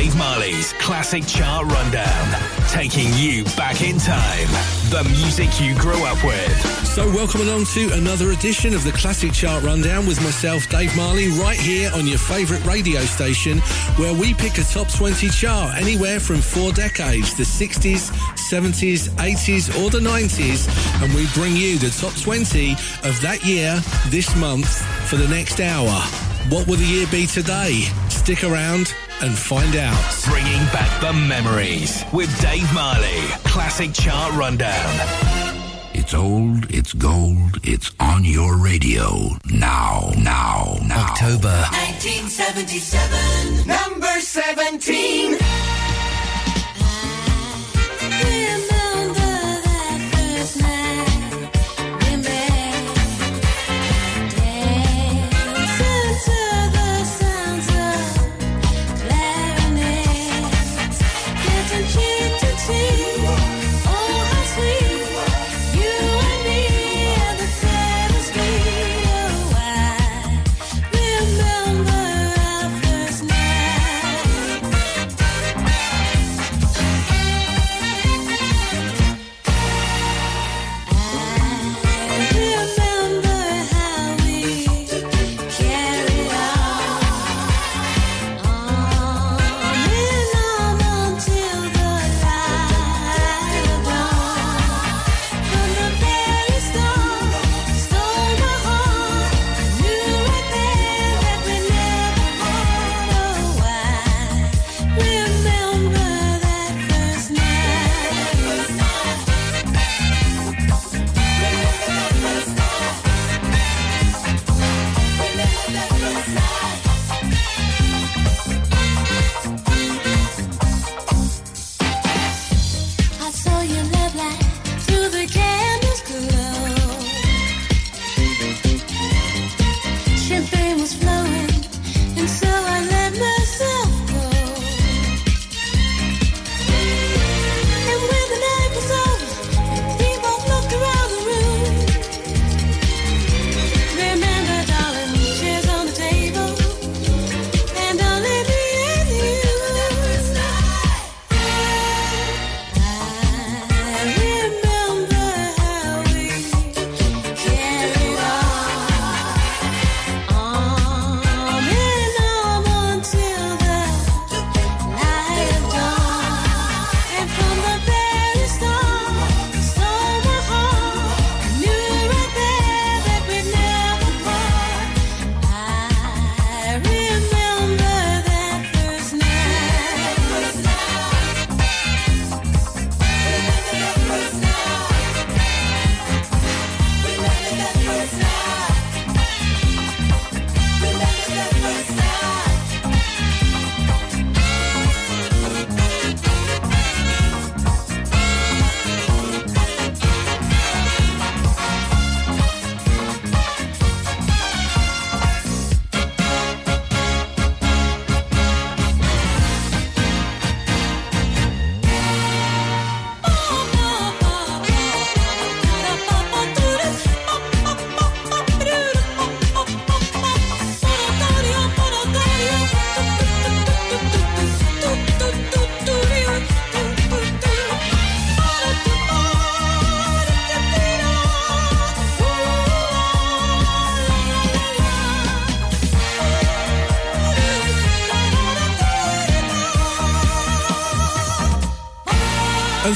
Dave Marley's Classic Chart Rundown, taking you back in time. The music you grew up with. So, welcome along to another edition of the Classic Chart Rundown with myself, Dave Marley, right here on your favourite radio station, where we pick a top 20 chart anywhere from four decades the 60s, 70s, 80s, or the 90s, and we bring you the top 20 of that year this month for the next hour. What will the year be today? Stick around and find out. Bringing back the memories with Dave Marley. Classic Chart Rundown. It's old, it's gold, it's on your radio. Now, now, now. October 1977, number 17.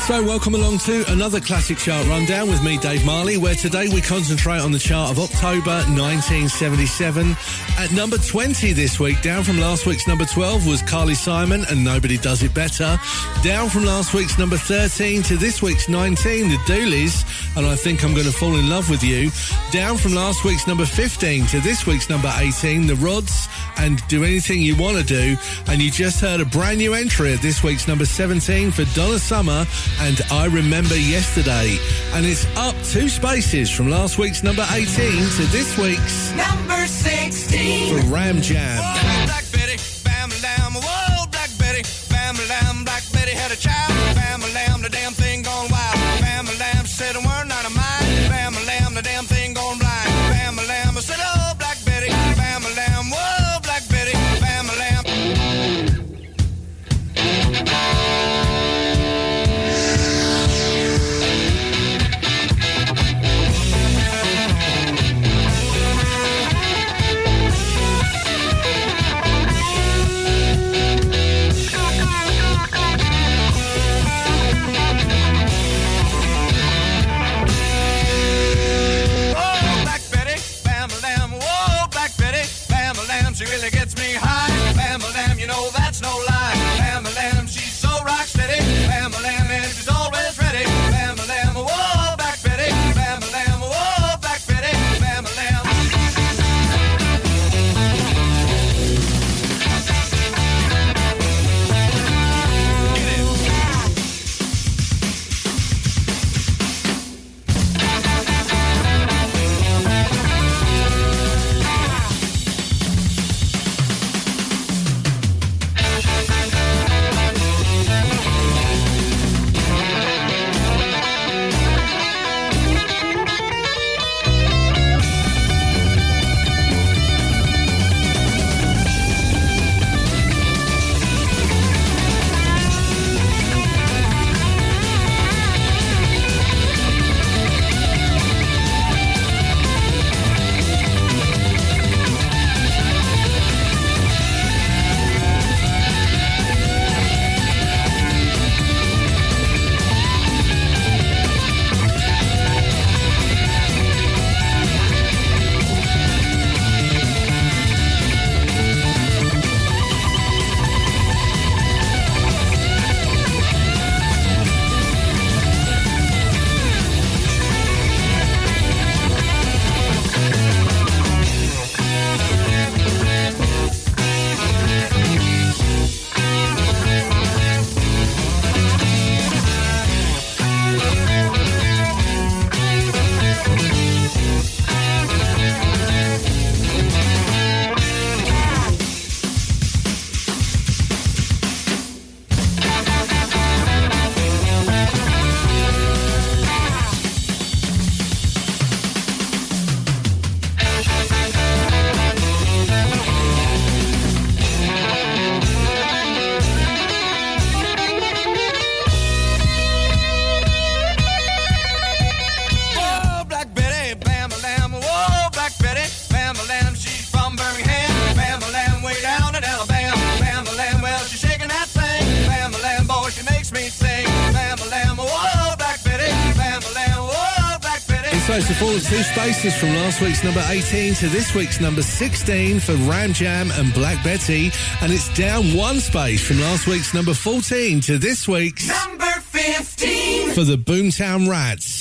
So, welcome along to another classic chart rundown with me, Dave Marley, where today we concentrate on the chart of October 1977. At number 20 this week, down from last week's number 12 was Carly Simon and Nobody Does It Better. Down from last week's number 13 to this week's 19, the Dooleys, and I Think I'm Going to Fall in Love with You. Down from last week's number 15 to this week's number 18, the Rods and Do Anything You Want to Do. And you just heard a brand new entry at this week's number 17 for Donna Summer and I Remember Yesterday. And it's up two spaces from last week's number 18 to this week's number 16 for Ram Jam. Whoa, to fall two spaces from last week's number 18 to this week's number 16 for Ram Jam and Black Betty, and it's down one space from last week's number 14 to this week's number 15 for the Boomtown Rats.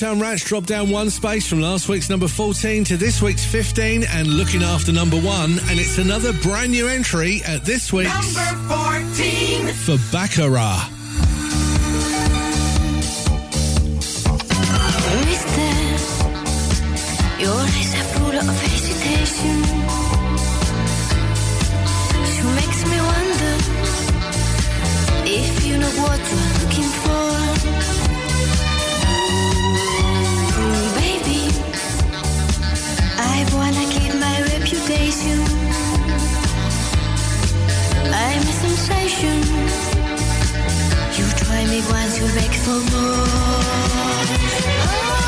Motown Rats dropped down one space from last week's number 14 to this week's 15 and looking after number one. And it's another brand new entry at this week's number 14 for Baccara. Your eyes are full of hesitation. emotions. You try me once, you beg for more. Oh.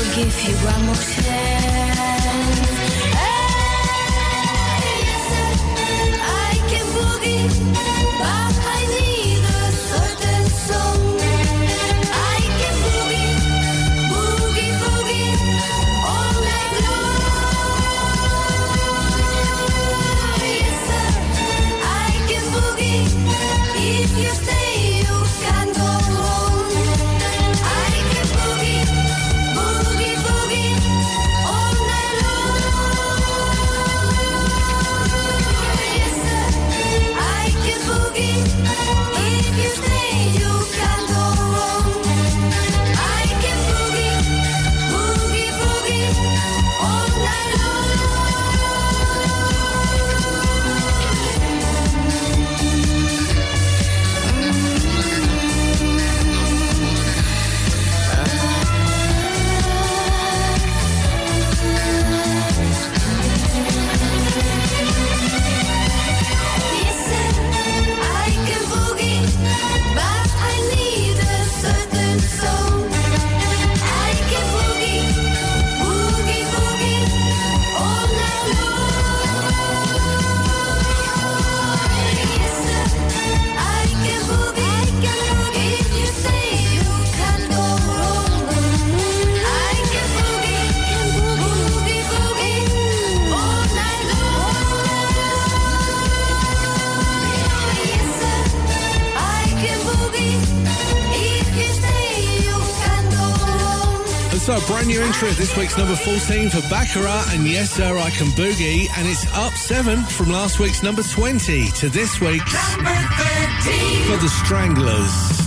will give you one more chance. Brand new entry this week's number 14 for Baccara and Yes Sir I Can Boogie, and it's up seven from last week's number 20 to this week's number 13 for the Stranglers.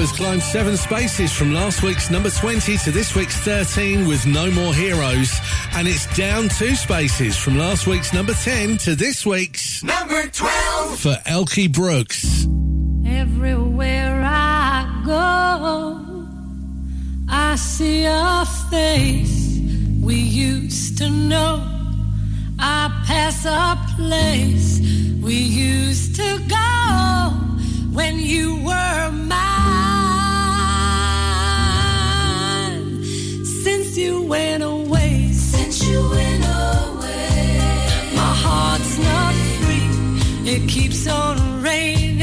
has climbed seven spaces from last week's number 20 to this week's 13 with No More Heroes. And it's down two spaces from last week's number 10 to this week's number 12 for Elkie Brooks. Everywhere I go, I see a face we used to know. I pass a place we used to go when you It keeps on raining.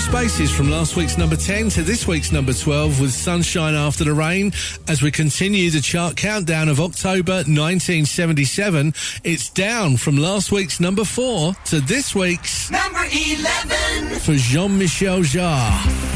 spaces from last week's number 10 to this week's number 12 with Sunshine After the Rain. As we continue the chart countdown of October 1977, it's down from last week's number 4 to this week's number 11 for Jean Michel Jarre.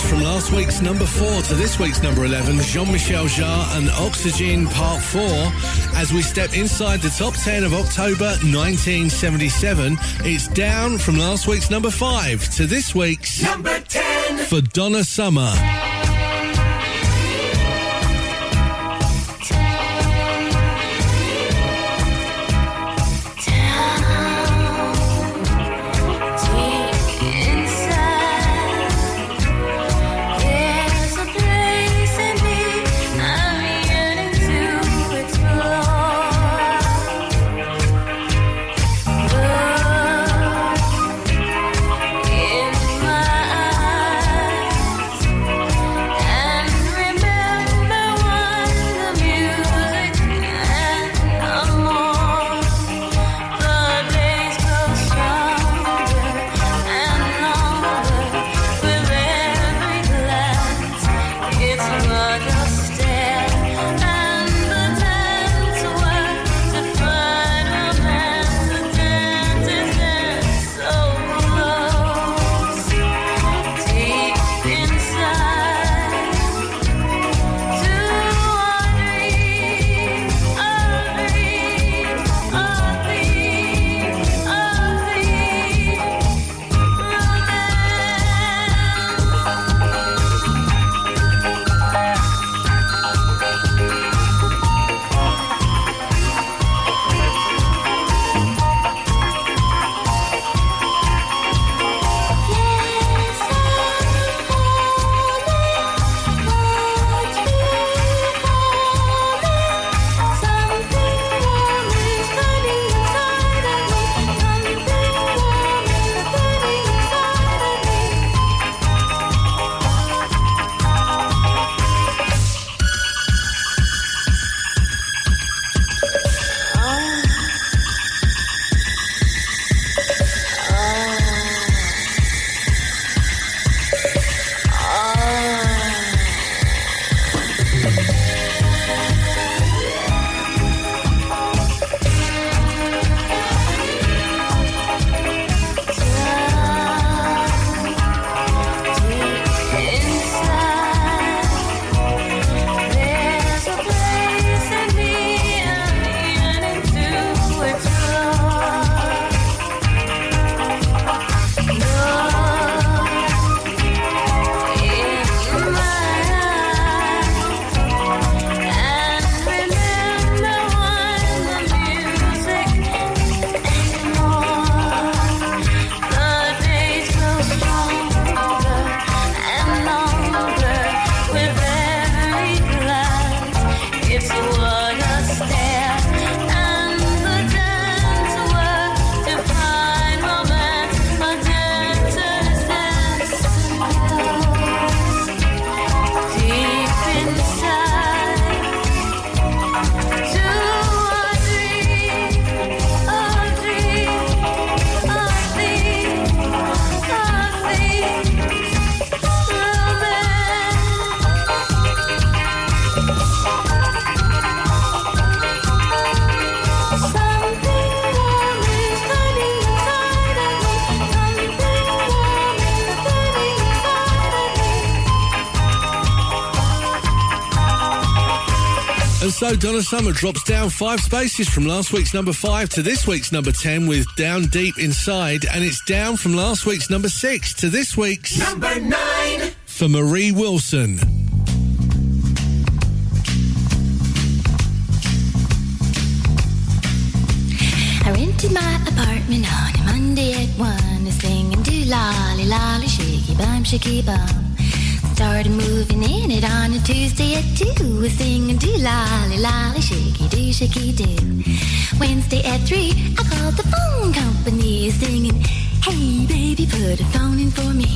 From last week's number four to this week's number 11, Jean-Michel Jarre and Oxygen Part 4, as we step inside the top 10 of October 1977. It's down from last week's number five to this week's Number 10. for Donna Summer. Of me. And so Donna Summer drops down five spaces from last week's number five to this week's number 10 with Down Deep Inside. And it's down from last week's number six to this week's Number 9. for Meri Wilson. I rented my apartment on a Monday at one, singing do lolly lolly shaky bum shaky bum. Started moving in it on a Tuesday at two, singing do lolly lolly shaky do shaky do. Wednesday at three, I called the phone company, singing, Hey baby, put a phone in for me.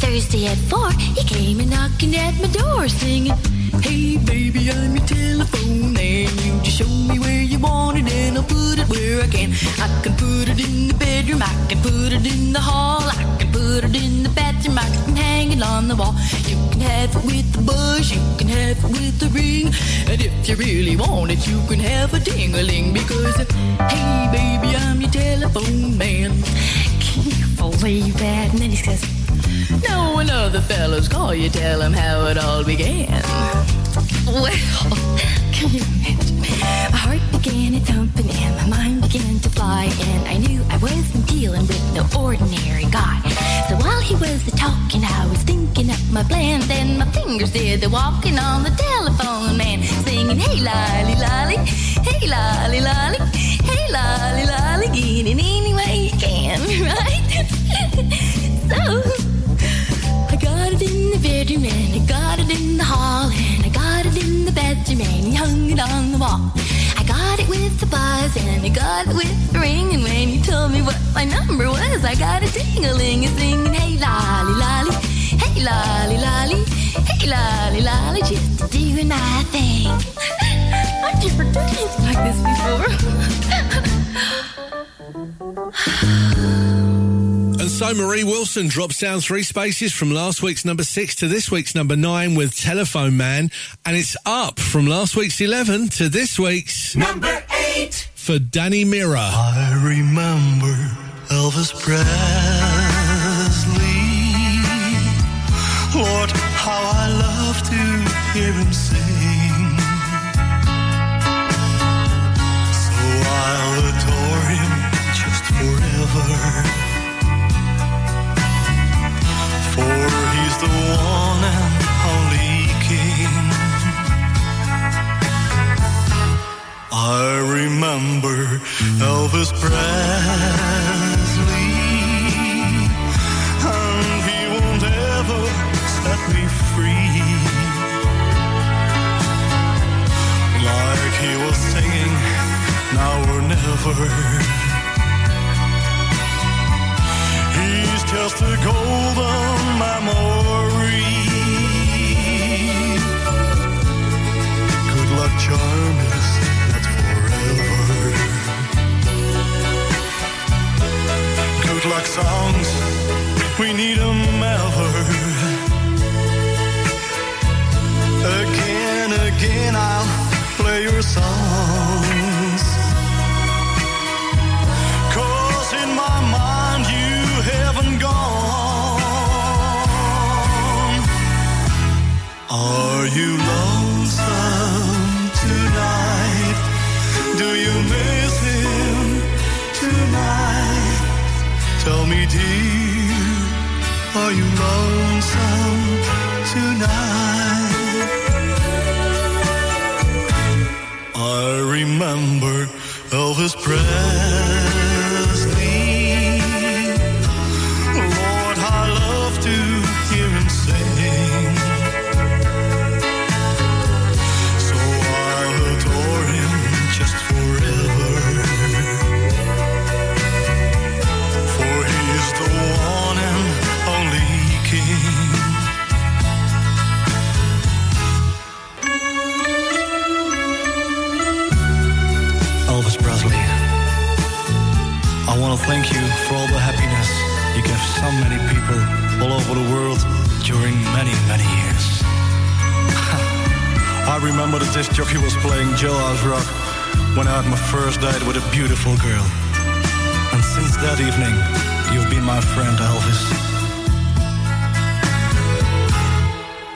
Thursday at four, he came and knocking at my door, singing, Hey baby, I'm your telephone and You just show me where you want it and I'll put it where I can. I can put it in the bedroom, I can put it in the hall, I put it in the bathroom, I can hang it on the wall. You can have it with the bush, you can have it with the ring. And if you really want it, you can have a ding-a-ling because, hey baby, I'm your telephone man. Can you believe that. And then he says, No other fellows call you, tell him how it all began. Well, can you imagine? My heart began to thumping and my mind began to fly, and I knew I wasn't dealing with no ordinary guy. So while he was a talking, I was thinking up my plan. Then my fingers did the walking on the telephone, man, singing, Hey, lolly, lolly, hey, lolly, lolly, was, I got a ding-a-ling and singing, hey lolly lolly, hey lolly lolly, hey lolly lolly, just doing my thing. I've never done anything like this before. And so Meri Wilson drops down three spaces from last week's number six to this week's number nine with Telephone Man. And it's up from last week's 11 to this week's Number eight. for Danny Mirror. I remember Elvis Presley. Lord, how I love to hear him sing. So I'll adore him just forever. For he's the one and only king. I remember Elvis Presley, now. He's just a golden memory. Good luck charm is not forever. Good luck songs, we need 'em ever. Again, again, I'll play your songs. You lonesome tonight? Do you miss him tonight? Tell me, dear, are you lonesome tonight? I remember Elvis Presley. All over the world during many, many years. I remember the disc jockey was playing Jailhouse Rock when I had my first date with a beautiful girl. And since that evening, you've been my friend, Elvis.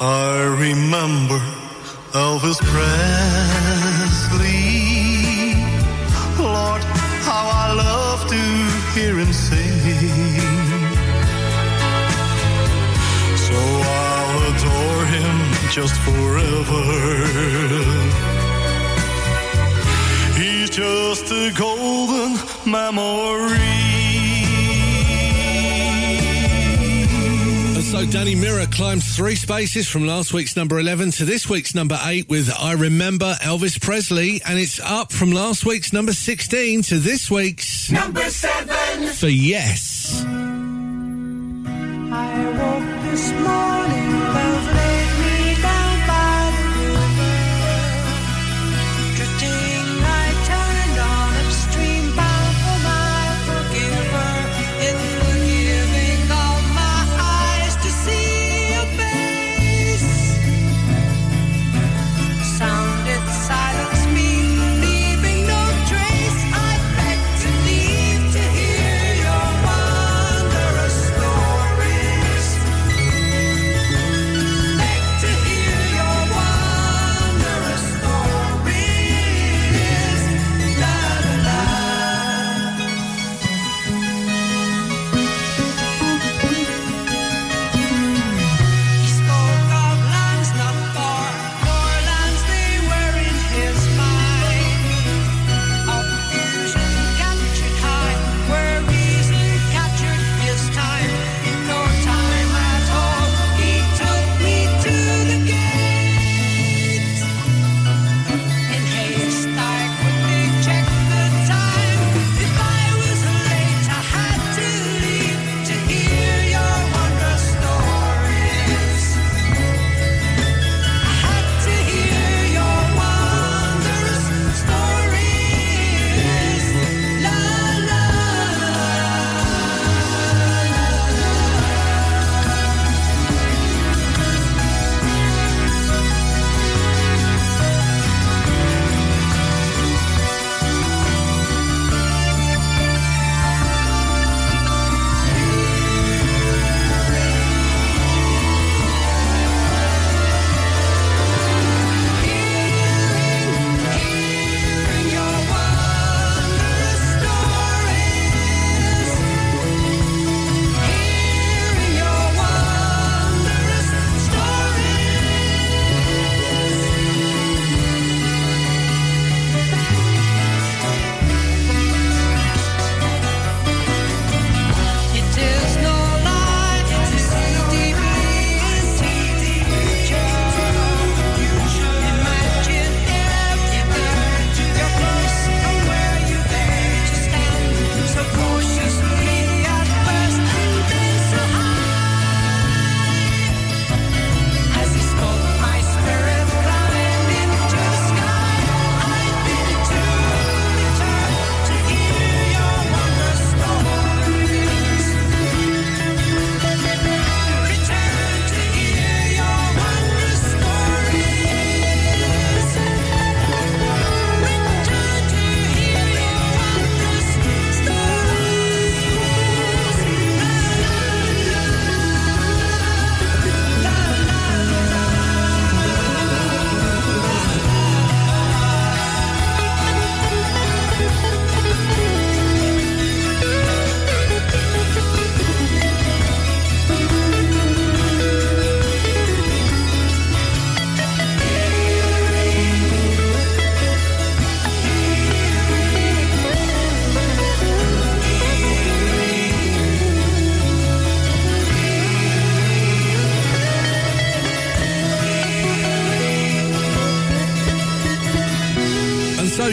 I remember Elvis Presley. Lord, how I love to hear him sing. Just forever. He's just a golden memory. So Danny Mirror climbs three spaces from last week's number 11 to this week's number 8 with I Remember Elvis Presley. And it's up from last week's number 16 to this week's Number seven. for Yes. I woke this morning,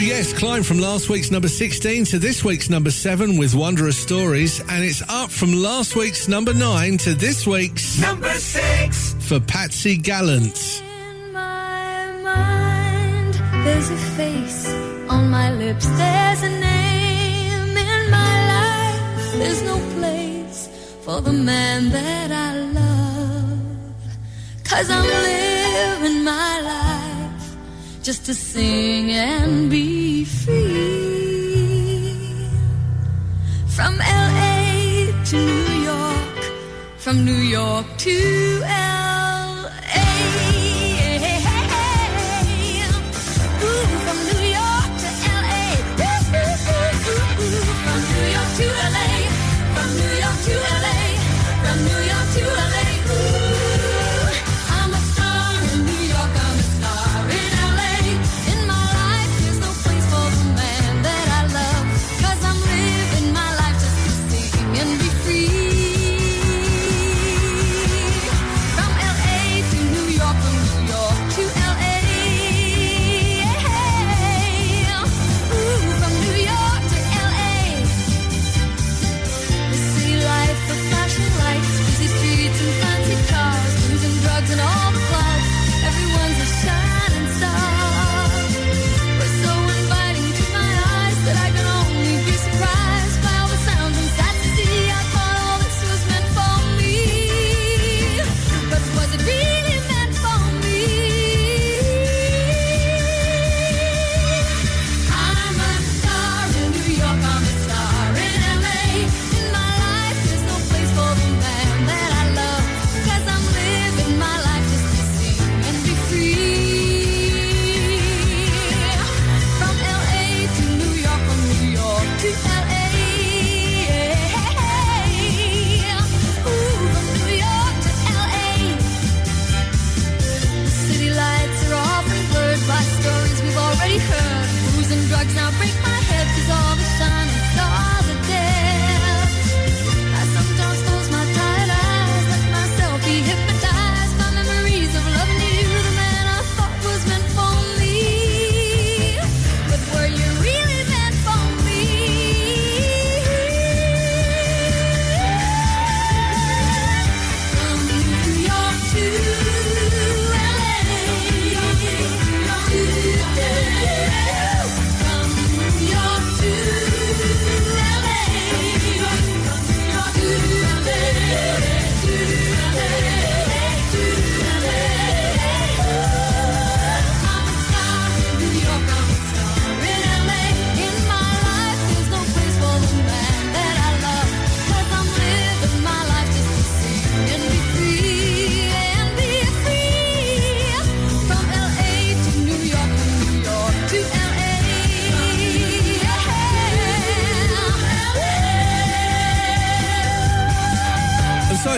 yes, climb from last week's number 16 to this week's number 7 with Wondrous Stories, and it's up from last week's number 9 to this week's number 6 for Patsy Gallant. In my mind, there's a face on my lips, there's a name in my life, there's no place for the man that I love, cause I'm living my life just to sing and be free. From LA to New York, from New York to LA.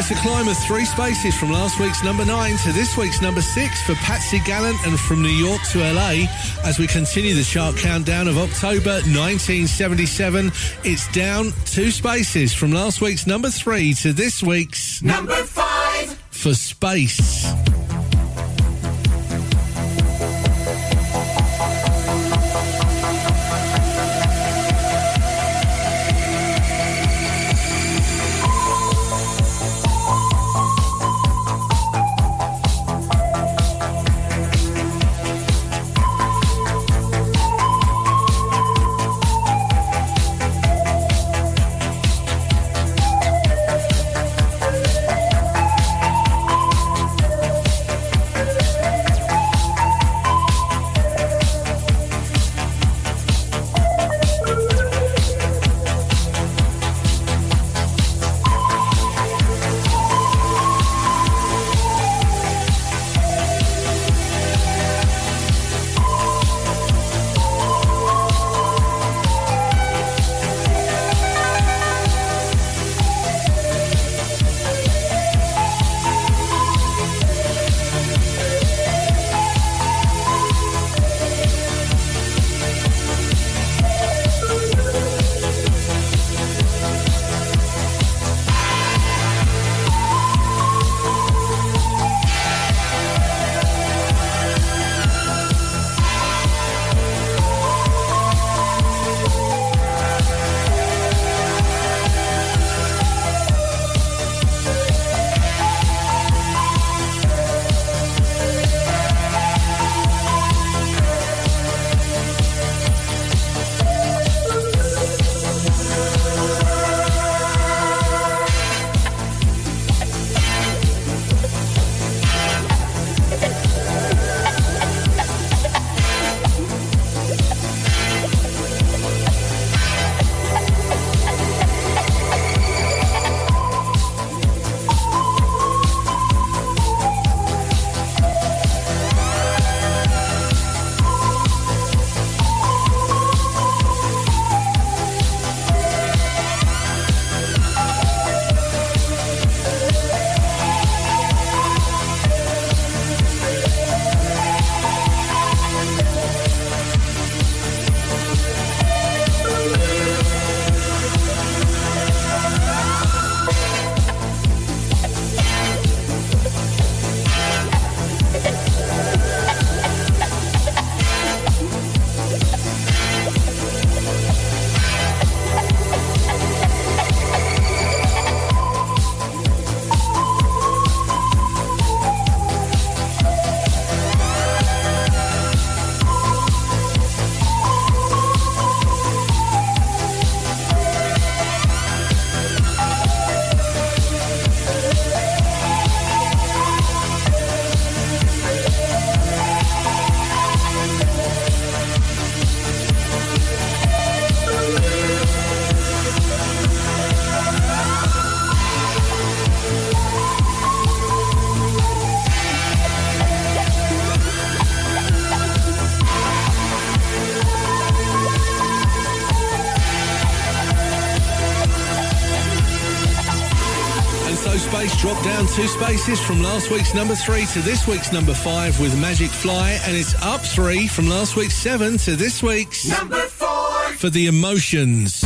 managed to climb of three spaces from last week's number nine to this week's number six for Patsy Gallant and from New York to LA. As we continue the chart countdown of October 1977, it's down two spaces from last week's number three to this week's number five for Space. Spaces from last week's number three to this week's number five with Magic Fly, and it's up three from last week's seven to this week's Number four. for the emotions.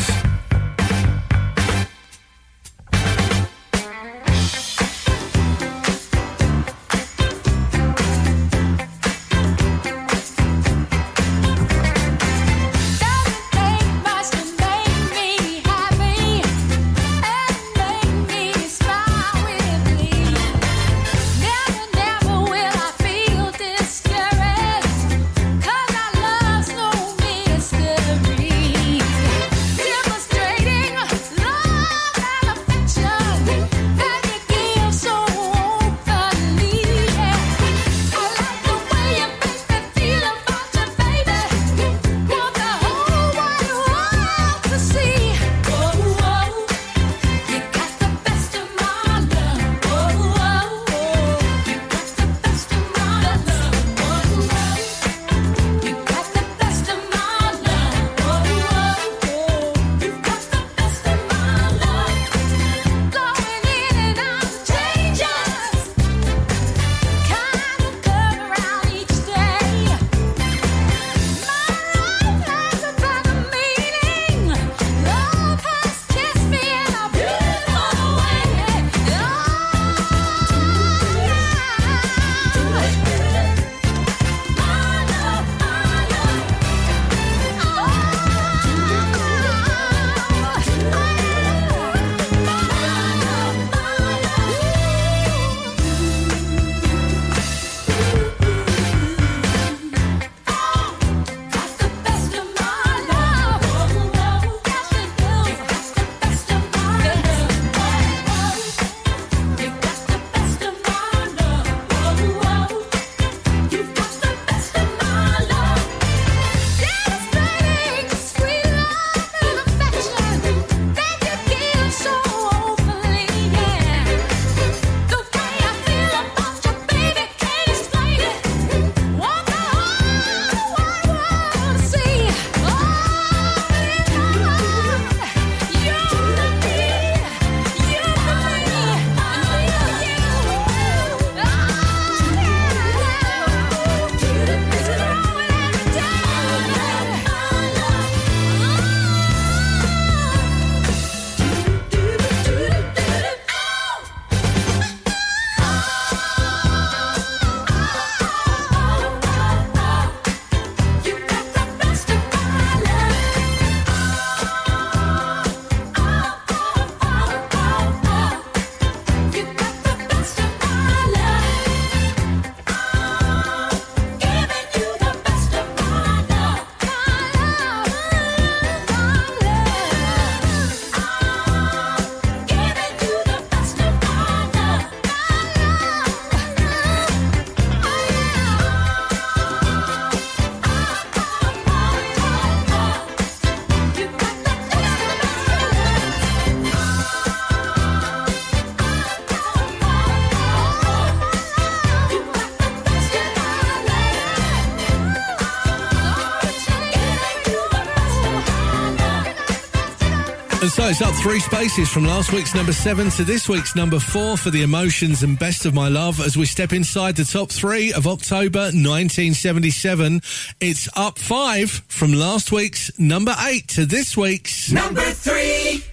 It's up three spaces from last week's number seven to this week's number four for the emotions and best of my love as we step inside the top three of October 1977. It's up five from last week's number eight to this week's Number three.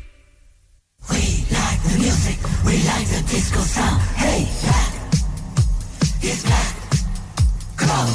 We like the music. We like the disco sound. Hey, black. It's black. Come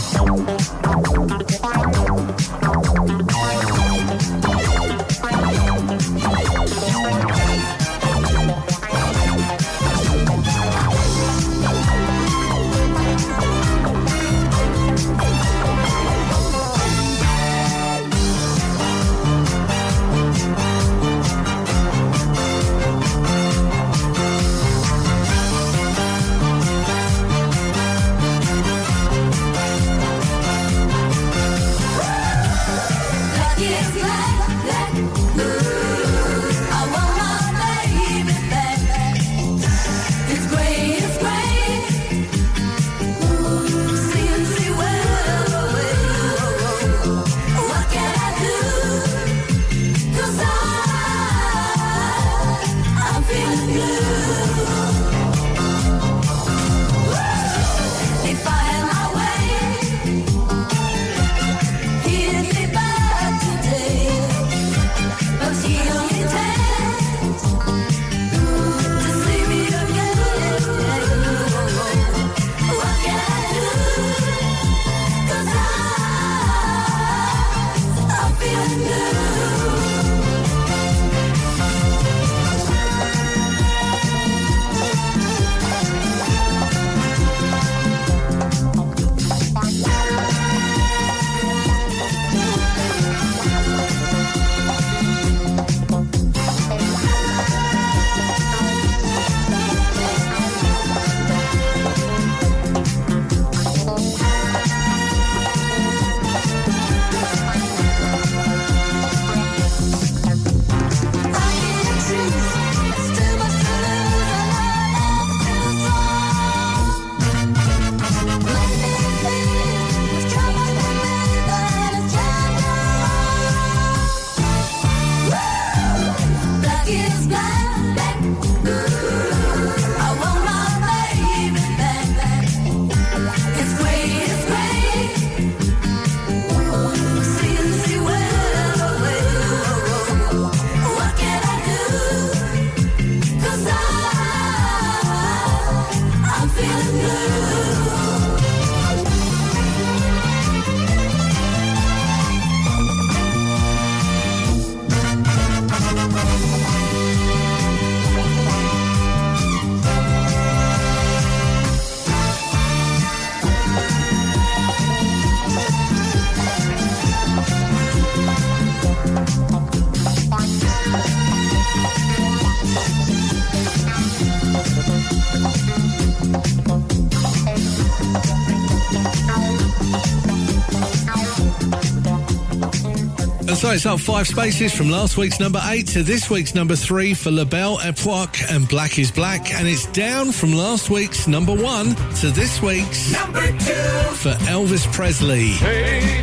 on. It's up five spaces from last week's number eight to this week's number three for La Belle Epoque and Black is Black, and it's down from last week's number one to this week's Number two. for Elvis Presley. Baby,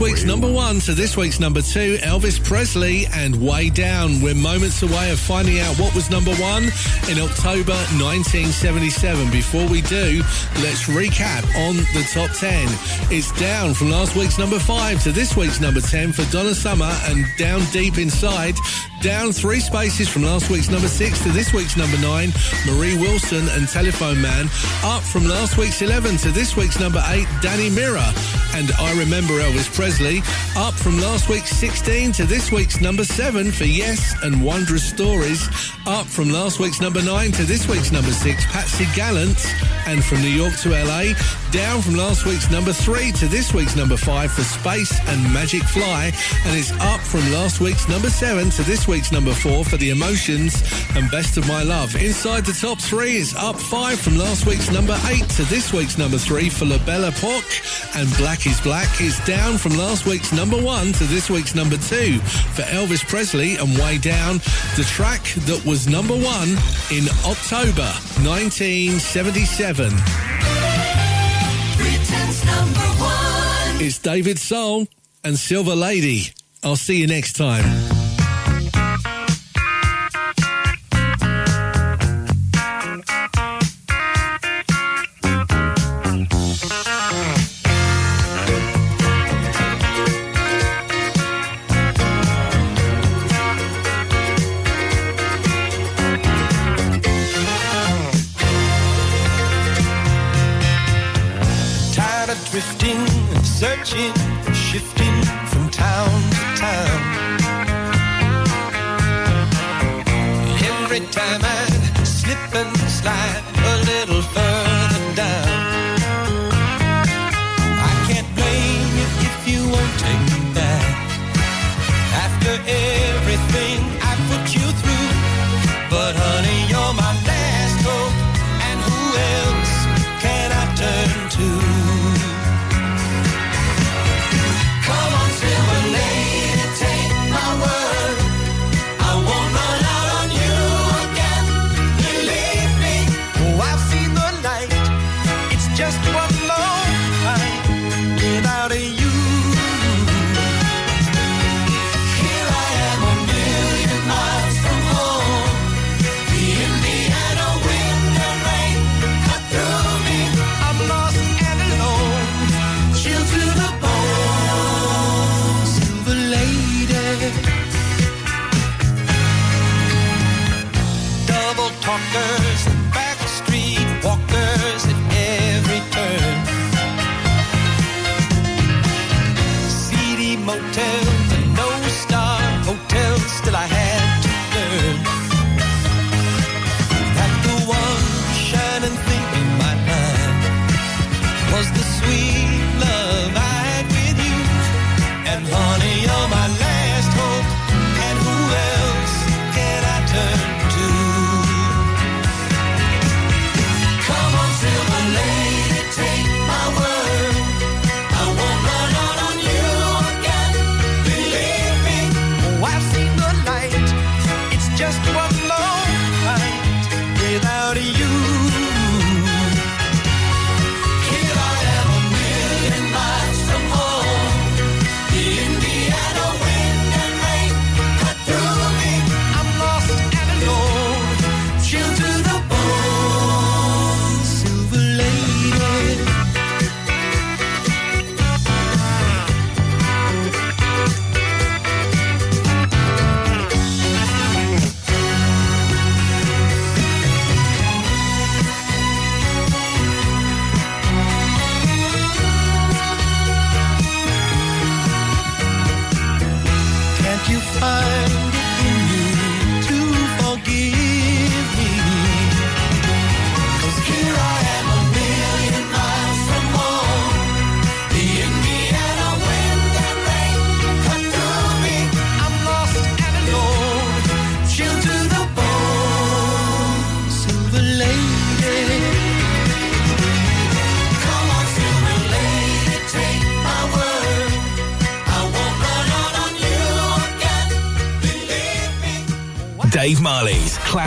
week's number one to this week's number two, Elvis Presley and Way Down. We're moments away of finding out what was number one in October 1977. Before we do, let's recap on the top 10. It's down from last week's number five to this week's number 10 for Donna Summer and Down Deep Inside. Down three spaces from last week's number six to this week's number nine, Meri Wilson and Telephone Man. Up from last week's 11 to this week's number eight, Danny Mirror and I Remember Elvis Presley. Up from last week's 16 to this week's number seven for Yes and Wondrous Stories. Up from last week's number nine to this week's number six, Patsy Gallant. And from New York to LA, down from last week's number three to this week's number five for Space and Magic Fly. And it's up from last week's number seven to this week's number four for The Emotions and Best of My Love. Inside the top three is up five from last week's number eight to this week's number three for La Belle Epoque. And Black is Black is down from last week's number one to this week's number two for Elvis Presley and Way Down, the track that was number one in October 1977. Britain's number one. It's David Soul and Silver Lady. I'll see you next time. Every time I slip and slide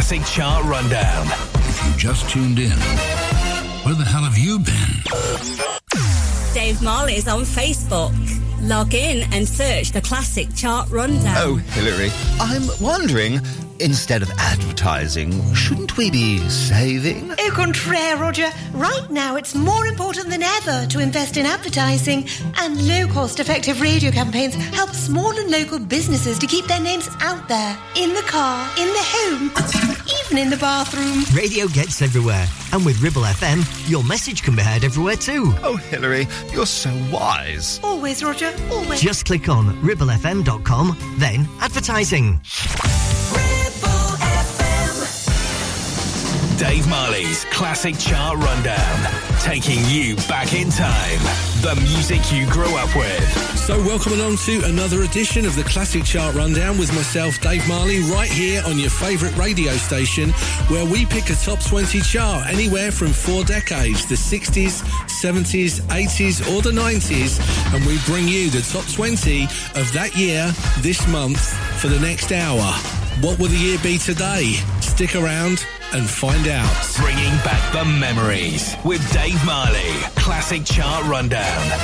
Classic Chart Rundown. If you just tuned in, where the hell have you been? Dave Marley is on Facebook. Log in and search the Classic Chart Rundown. Oh, Hillary, I'm wondering, instead of advertising, shouldn't we be saving? Au contraire, Roger. Right now, it's more important than ever to invest in advertising, and low cost effective radio campaigns help small and local businesses to keep their names out there in the car, in the home, even in the bathroom. Radio gets everywhere, and with Ribble FM, your message can be heard everywhere too. Oh, Hillary, you're so wise. Always, Roger, always. Just click on ribblefm.com, then advertising. Dave Marley's Classic Chart Rundown. Taking you back in time. The music you grew up with. So, welcome along to another edition of the Classic Chart Rundown with myself, Dave Marley, right here on your favourite radio station, where we pick a top 20 chart anywhere from four decades the 60s, 70s, 80s, or the 90s, and we bring you the top 20 of that year this month for the next hour. What will the year be today? Stick around and find out. Bringing back the memories with Dave Marley. Classic Chart Rundown.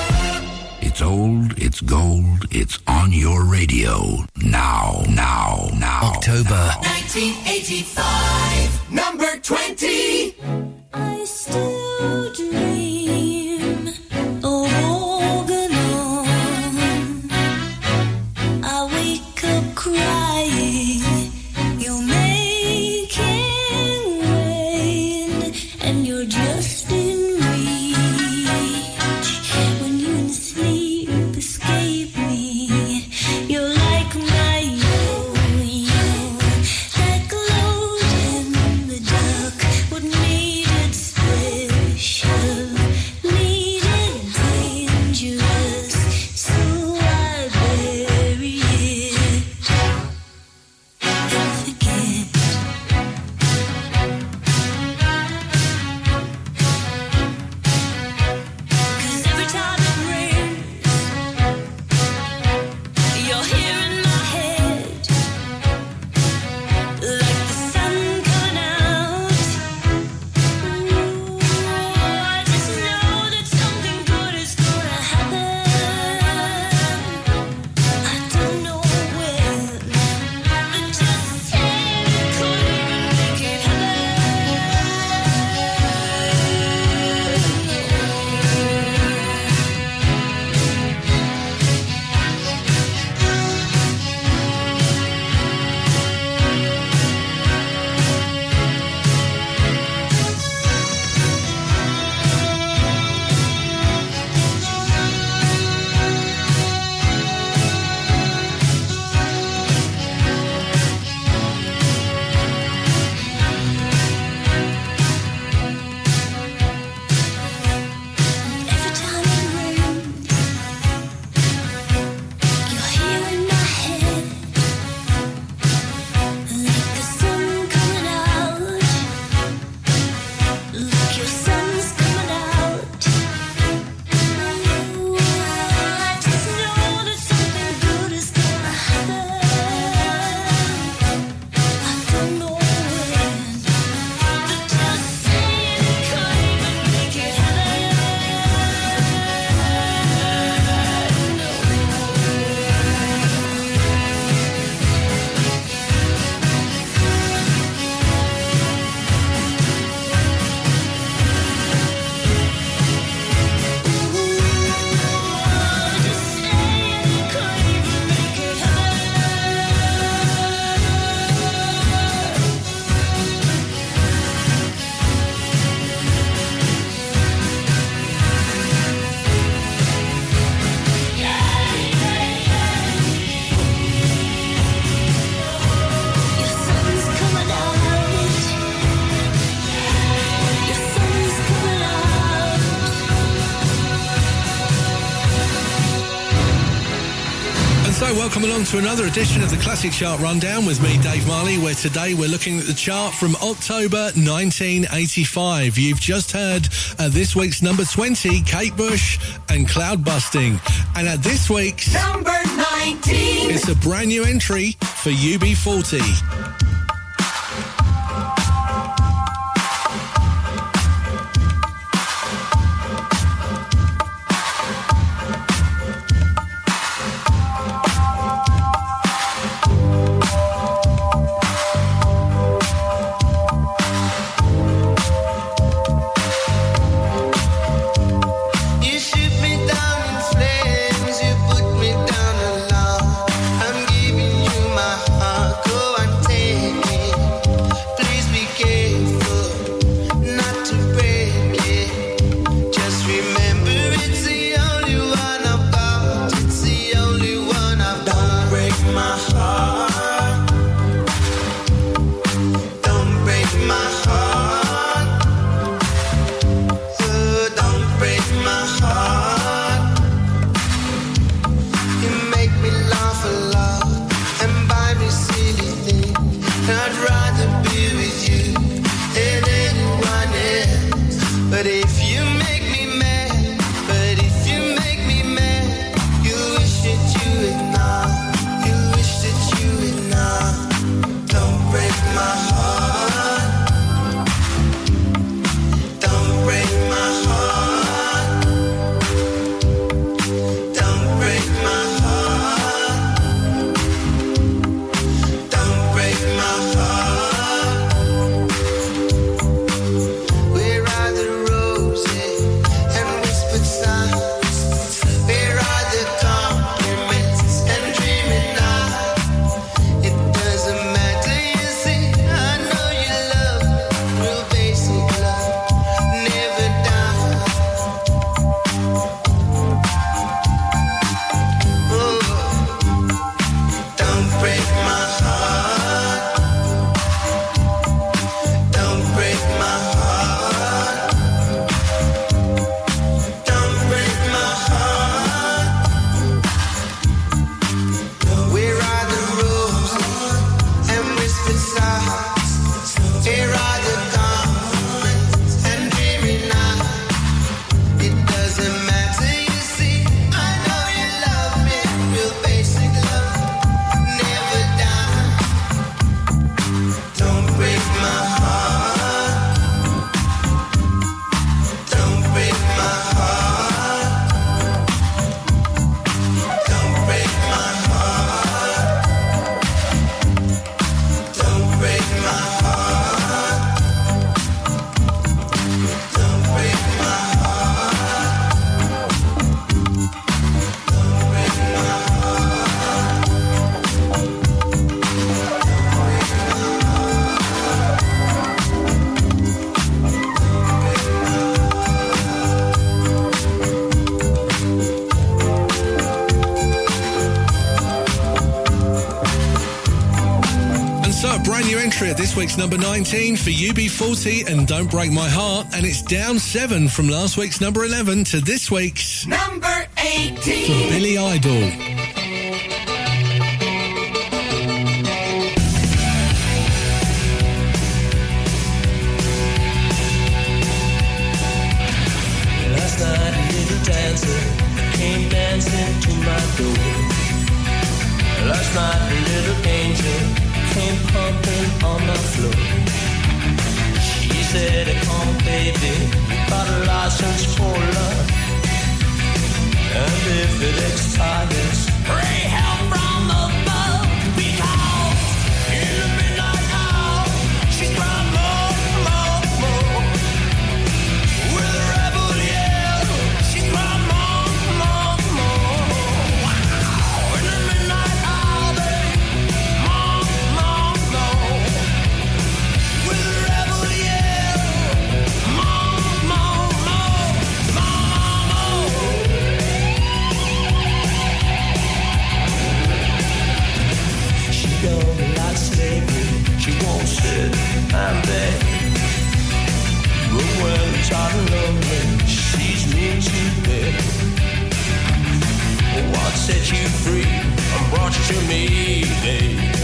It's old, it's gold, it's on your radio. Now, now, now. October. 1985, number 20. I still dream welcome along to another edition of the Classic Chart Rundown with me, Dave Marley, where today we're looking at the chart from October 1985. You've just heard uh, this week's number 20, Kate Bush and Cloud Busting. And at this week's Number 19. it's a brand new entry for UB40. At this week's number 19 for UB40 and Don't Break My Heart. And it's down seven from last week's number 11 to this week's Number 18 for Billy Idol. Last night a little dancer came dancing to my door. Last night a little angel came pumping on the floor. She said, "Come, baby, got a license for love, and if it expires, pray help I'm back. Room well, tired and lonely, she's near to bed. What set you free? I Brought you to me, babe.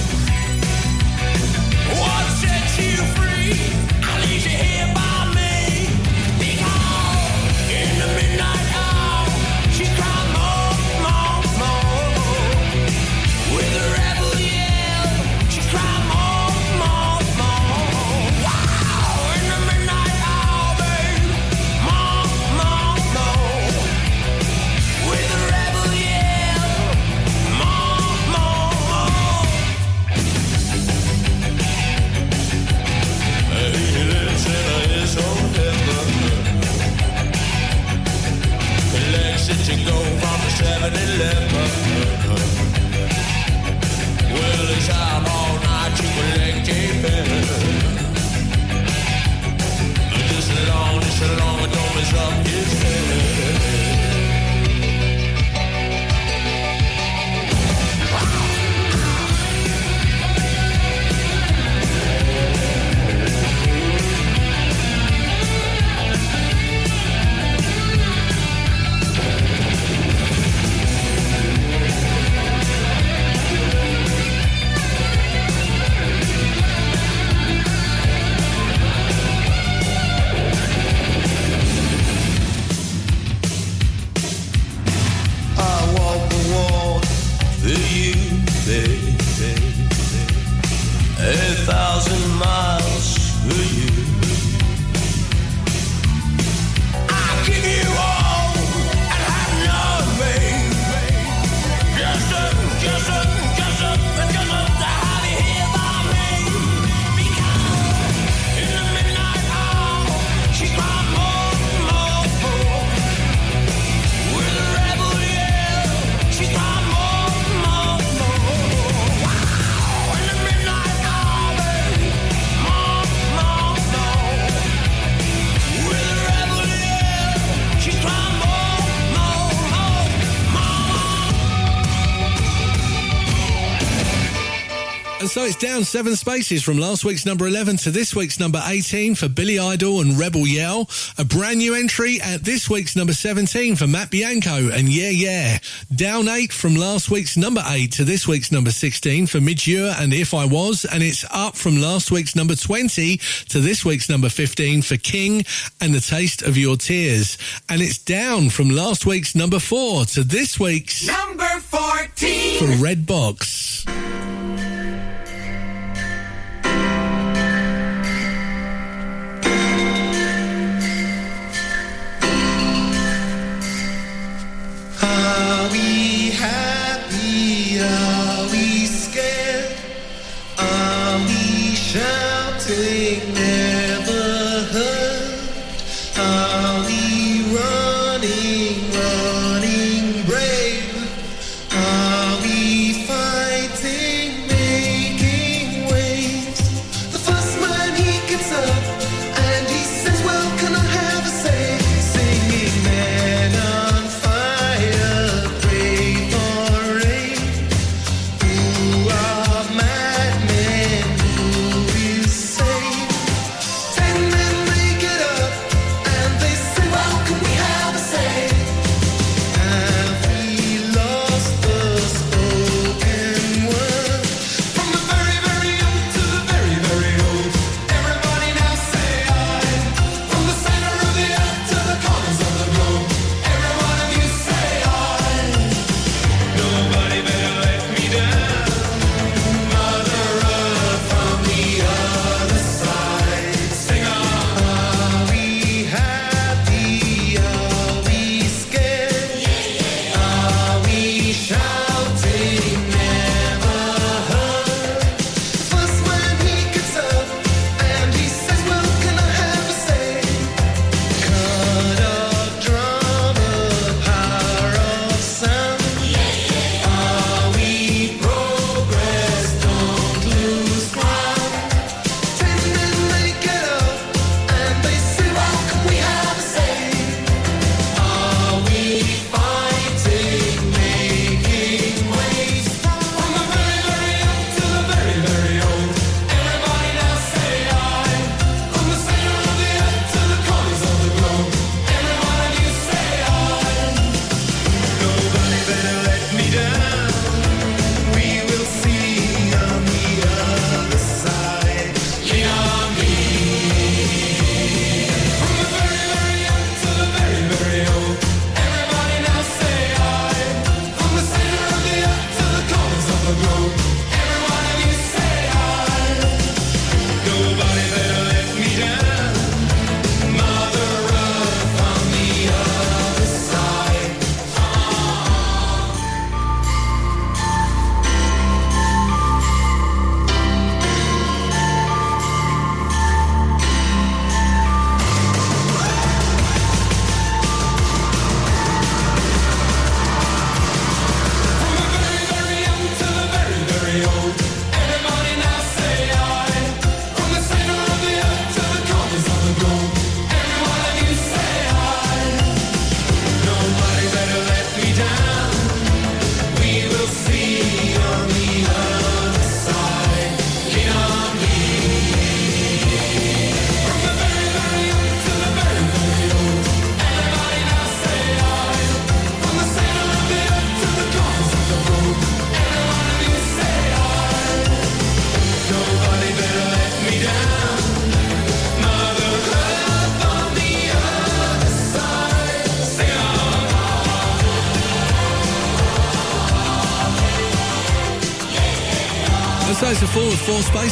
it's down seven spaces from last week's number 11 to this week's number 18 for Billy Idol and Rebel Yell. A brand new entry at this week's number 17 for Matt Bianco and Yeah Yeah. Down eight from last week's number eight to this week's number 16 for Midge Ure and If I Was. And it's up from last week's number 20 to this week's number 15 for King and The Taste of Your Tears. And it's down from last week's number four to this week's number 14 for Red Box.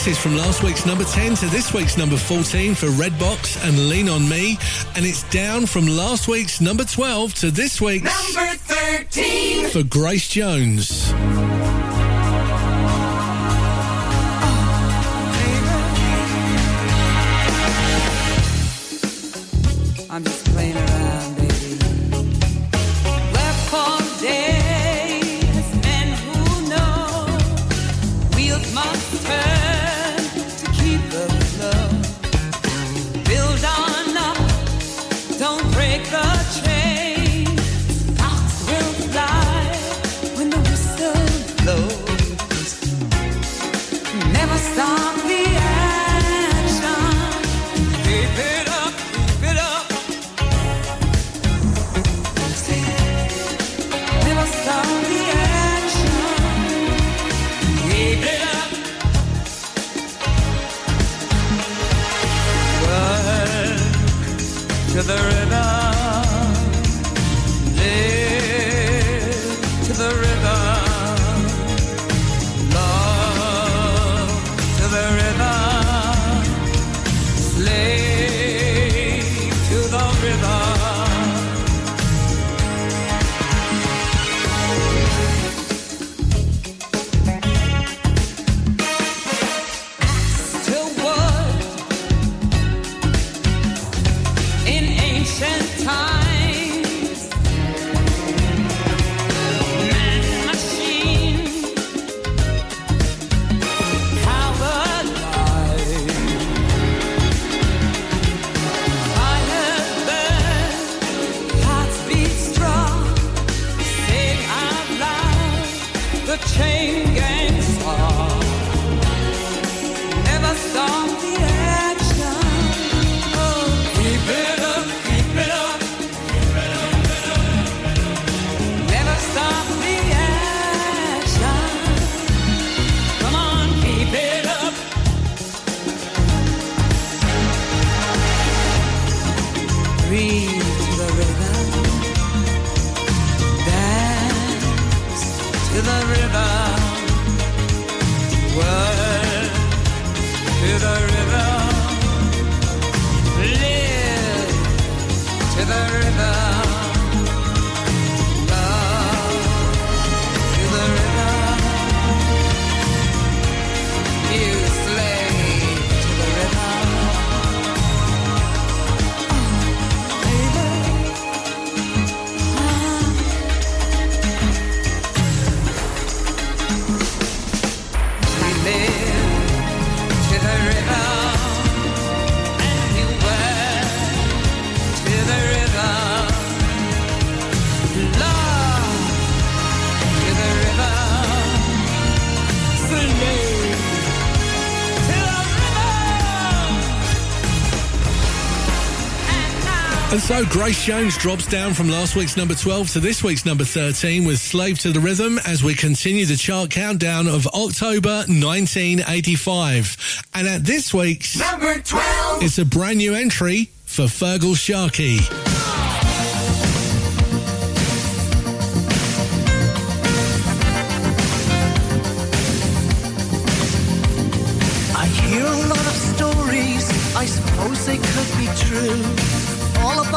releases from last week's number 10 to this week's number 14 for Red Box and Lean On Me, and it's down from last week's number 12 to this week's number 13 for Grace Jones. And so Grace Jones drops down from last week's number 12 to this week's number 13 with Slave to the Rhythm as we continue the chart countdown of October 1985. And at this week's number 12, it's a brand new entry for Feargal Sharkey. I suppose they could be true.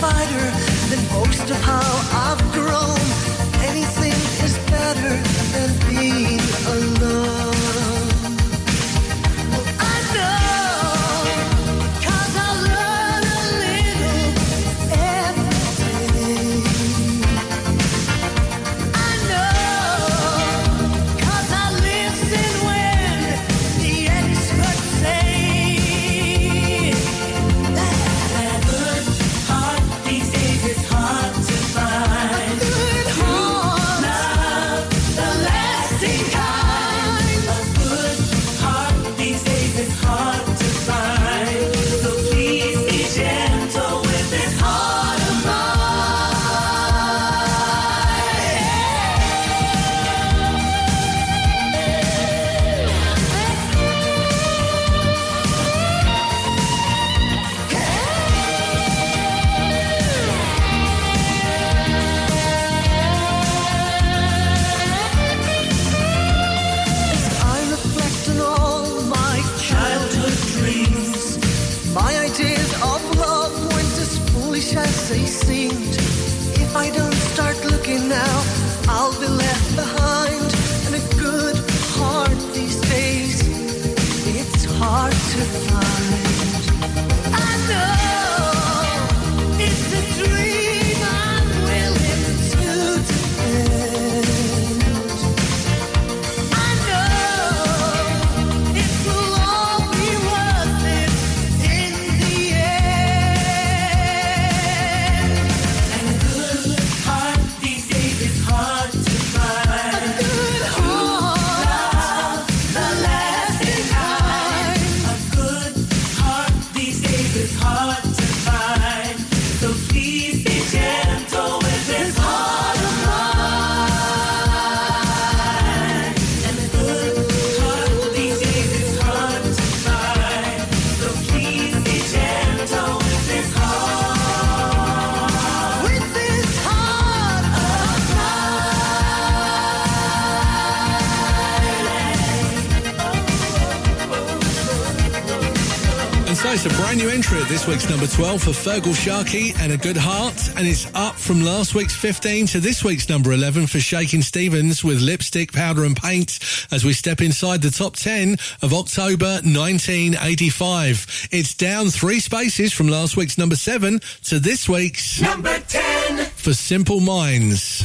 fighter than most of how. It's a brand new entry at this week's number 12 for Feargal Sharkey and A Good Heart, and it's up from last week's 15 to this week's number 11 for Shakin' Stevens with Lipstick, Powder and Paint as we step inside the top 10 of October 1985. It's down three spaces from last week's number 7 to this week's number 10 for Simple Minds.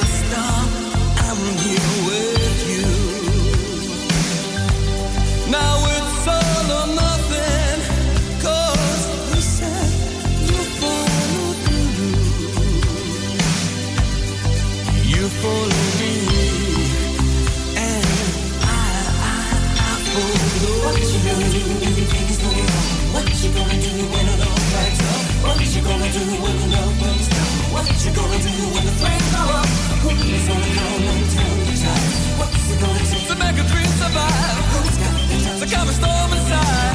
do when the love burns down? You gonna do when the flames go up? Who's gonna come and the? What's it gonna take to make a dream survive? Who's got the time to storm inside?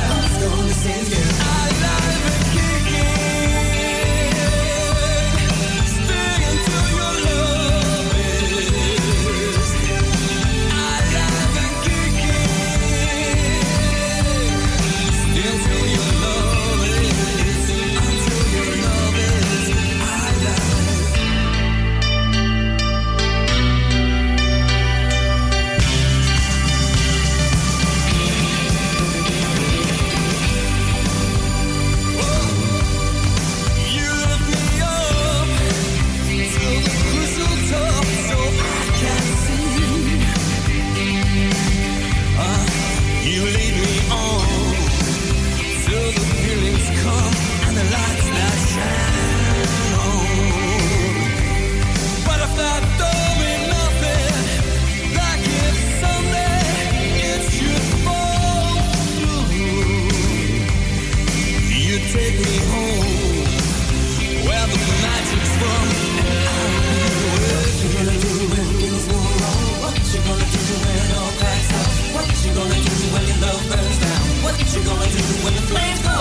Please.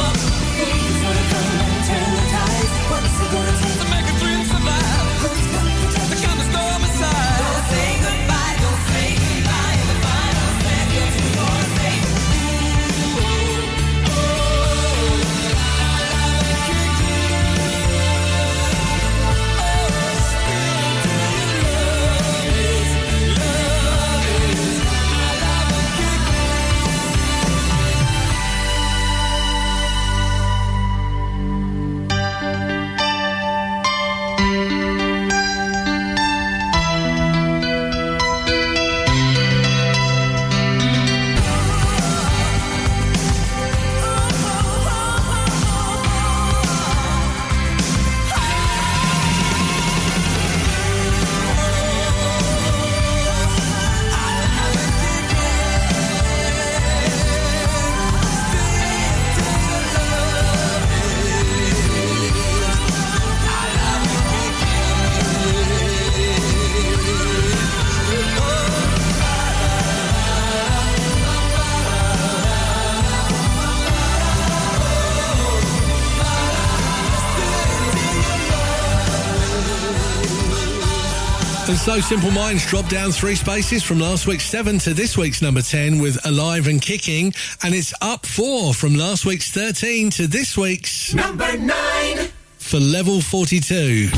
Simple Minds dropped down three spaces from last week's seven to this week's number 10 with Alive and Kicking. And it's up four from last week's 13 to this week's number nine for Level 42.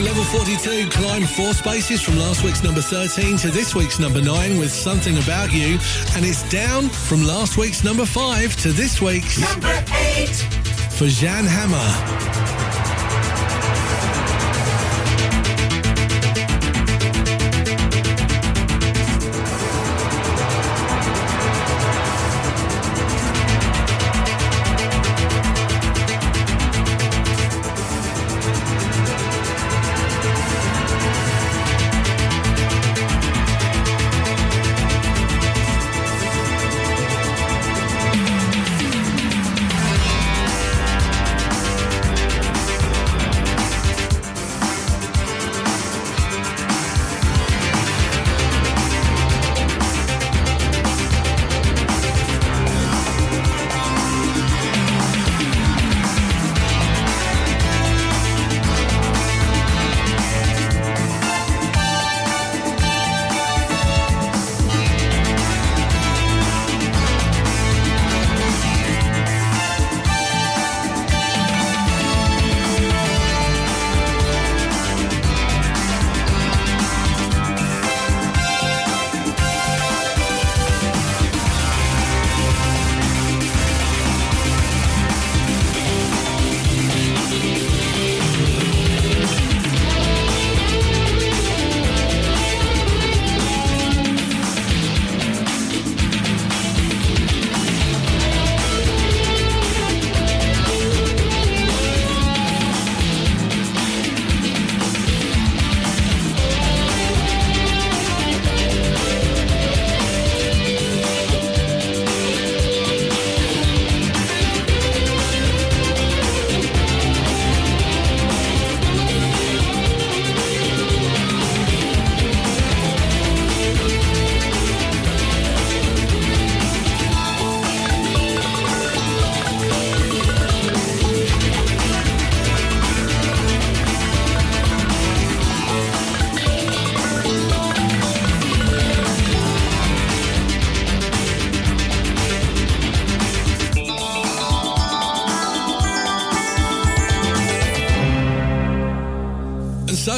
Level 42 climbed four spaces from last week's number 13 to this week's number 9 with Something About You. And it's down from last week's number 5 to this week's number 8 for Jan Hammer.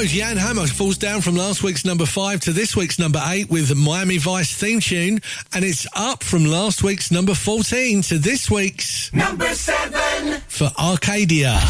goes. Jan Hammer falls down from last week's number five to this week's number eight with the Miami Vice theme tune, and it's up from last week's number 14 to this week's number seven for Arcadia.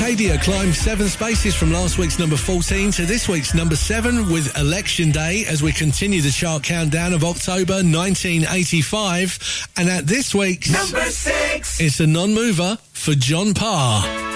Arcadia climbed seven spaces from last week's number 14 to this week's number 7 with Election Day as we continue the chart countdown of October 1985. And at this week's number 6, it's a non mover for John Parr.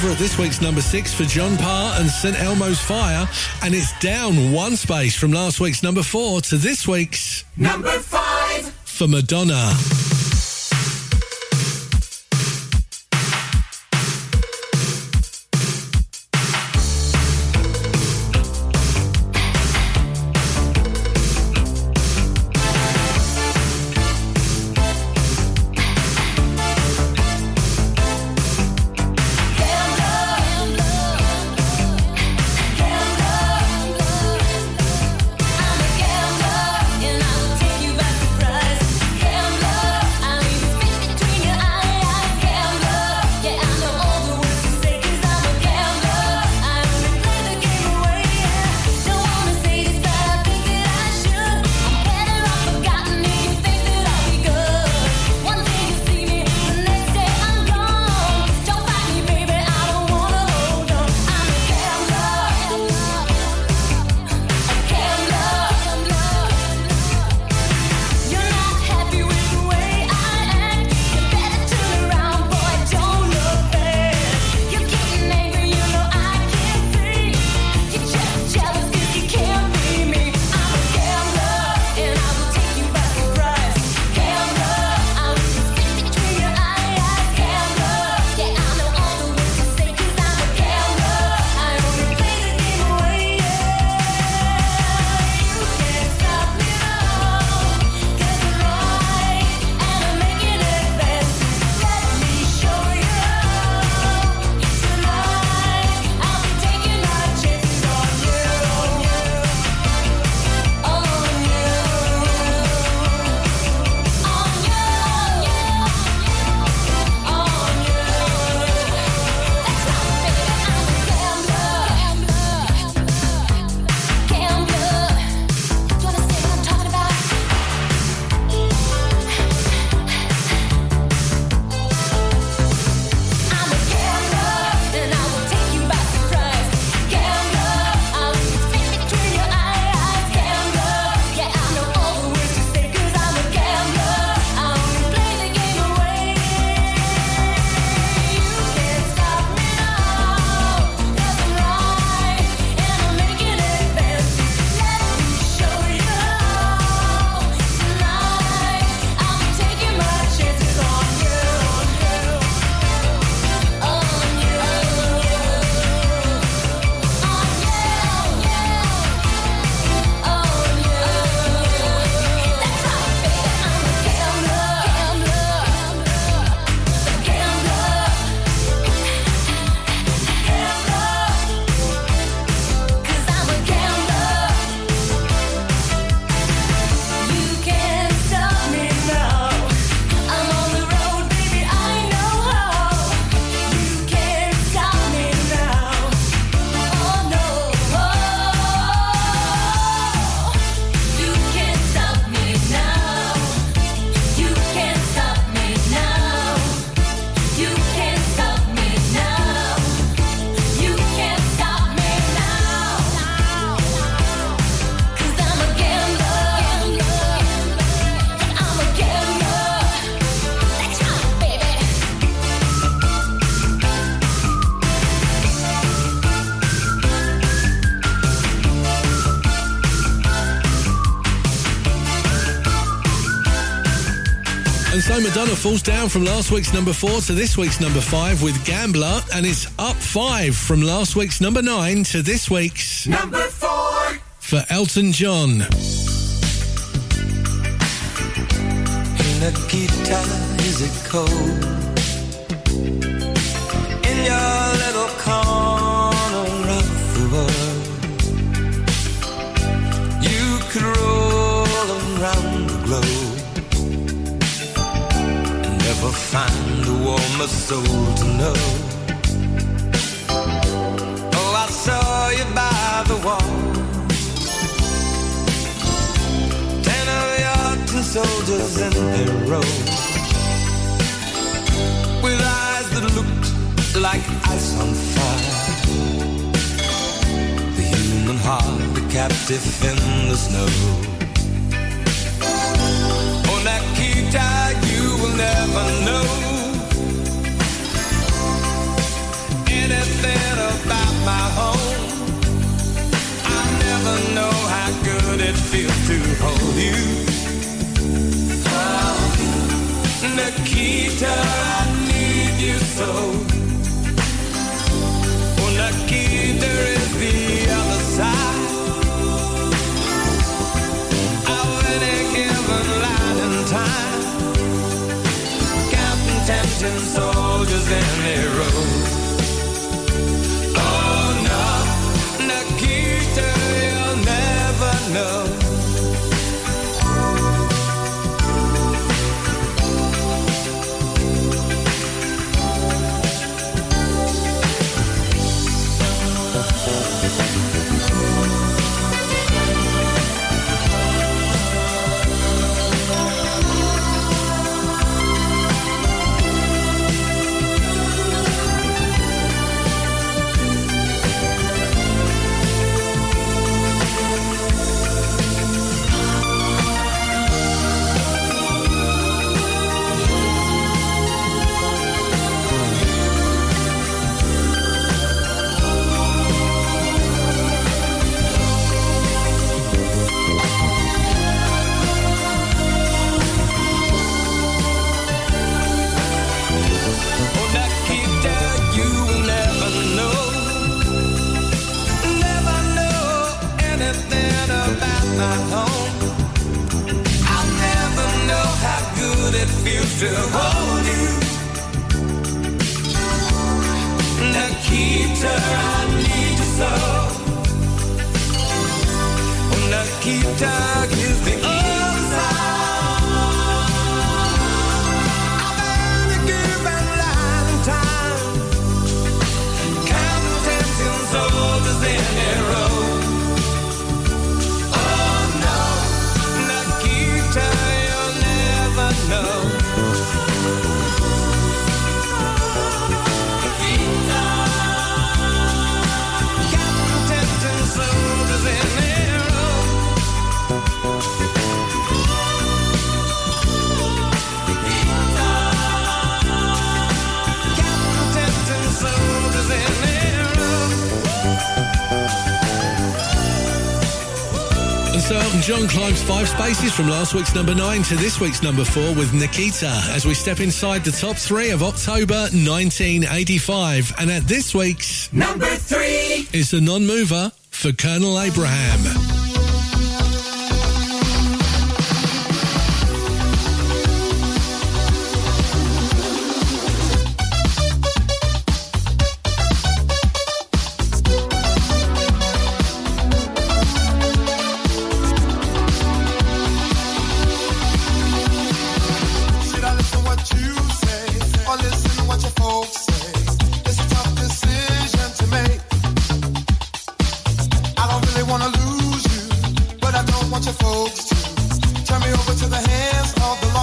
Non-mover at this week's number six for John Parr and St Elmo's Fire, and it's down one space from last week's number four to this week's Number five. for Madonna. Madonna falls down from last week's number four to this week's number five with Gambler, and it's up five from last week's number nine to this week's Number four. for Elton John. Nikita, is it cold? Find a warmer soul to know. Oh, I saw you by the wall. Ten of your tin soldiers in a row with eyes that looked like ice on fire. The human heart, a captive in the snow. Oh, Nikita, you will never know anything about my home. I never know how good it feels to hold you. Oh, Nikita, I need you so. Satan soldiers in their rows. John climbs five spaces from last week's number nine to this week's number four with Nikita as we step inside the top three of October 1985. And at this week's number three is the non mover for Colonel Abrams. Your to. Turn me over to the hands of the Lord.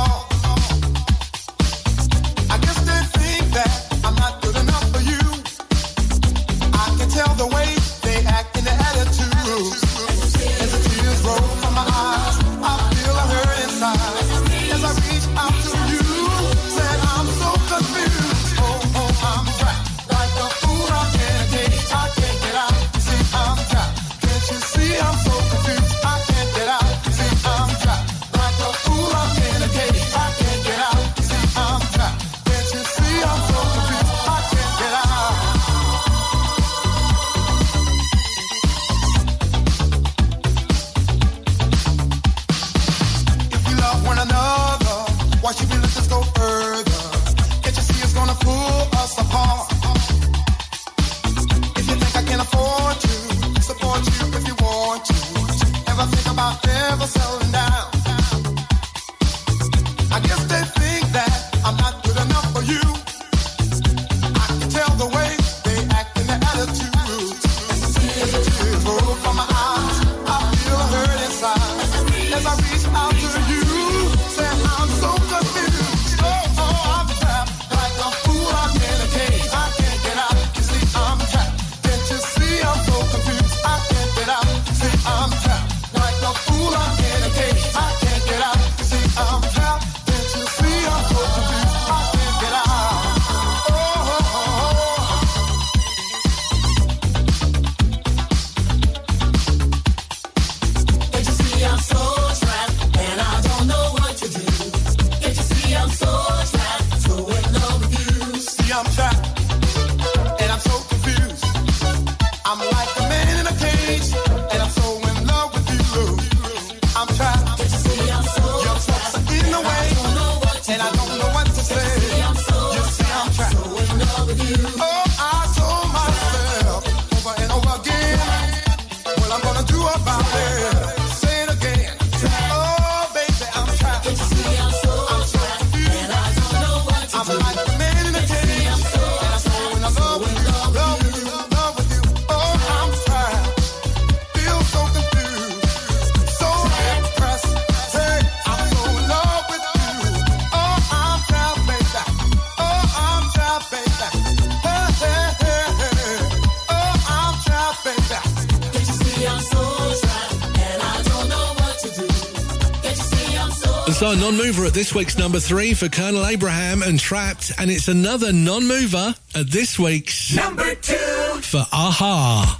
So a non-mover at this week's number three for Colonel Abrams and Trapped, and it's another non-mover at this week's number two for a-ha.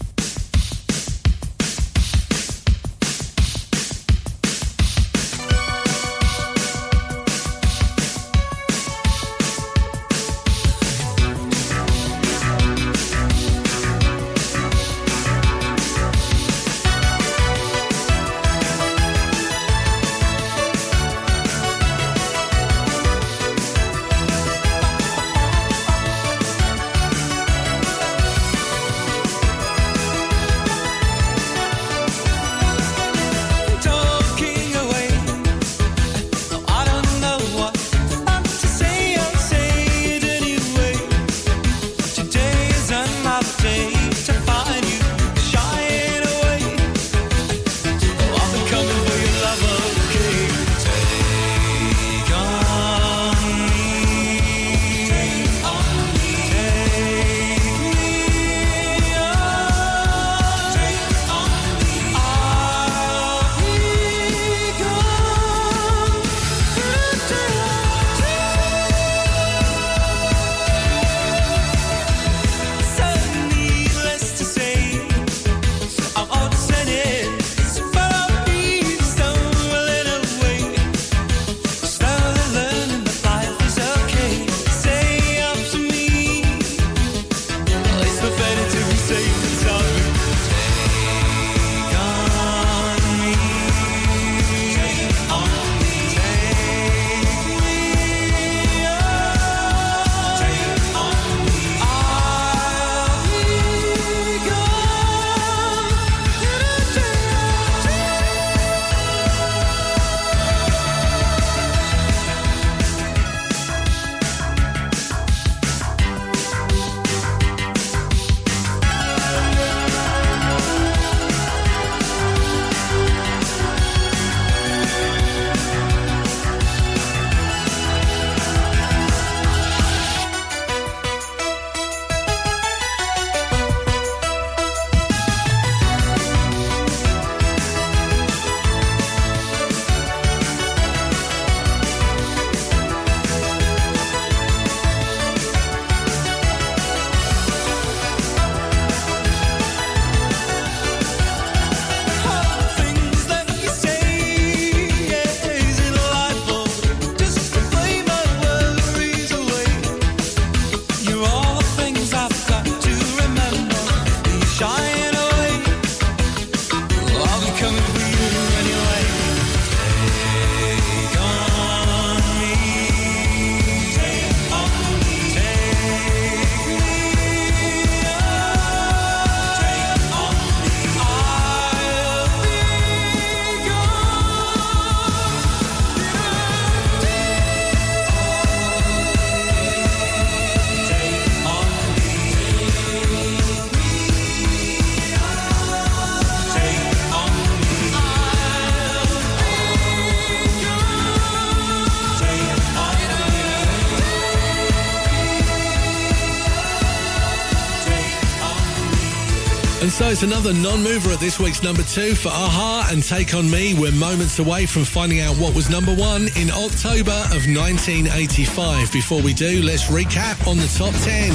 It's another non-mover at this week's number two for a-ha and Take On Me. We're moments away from finding out what was number one in October of 1985. Before we do, let's recap on the top 10.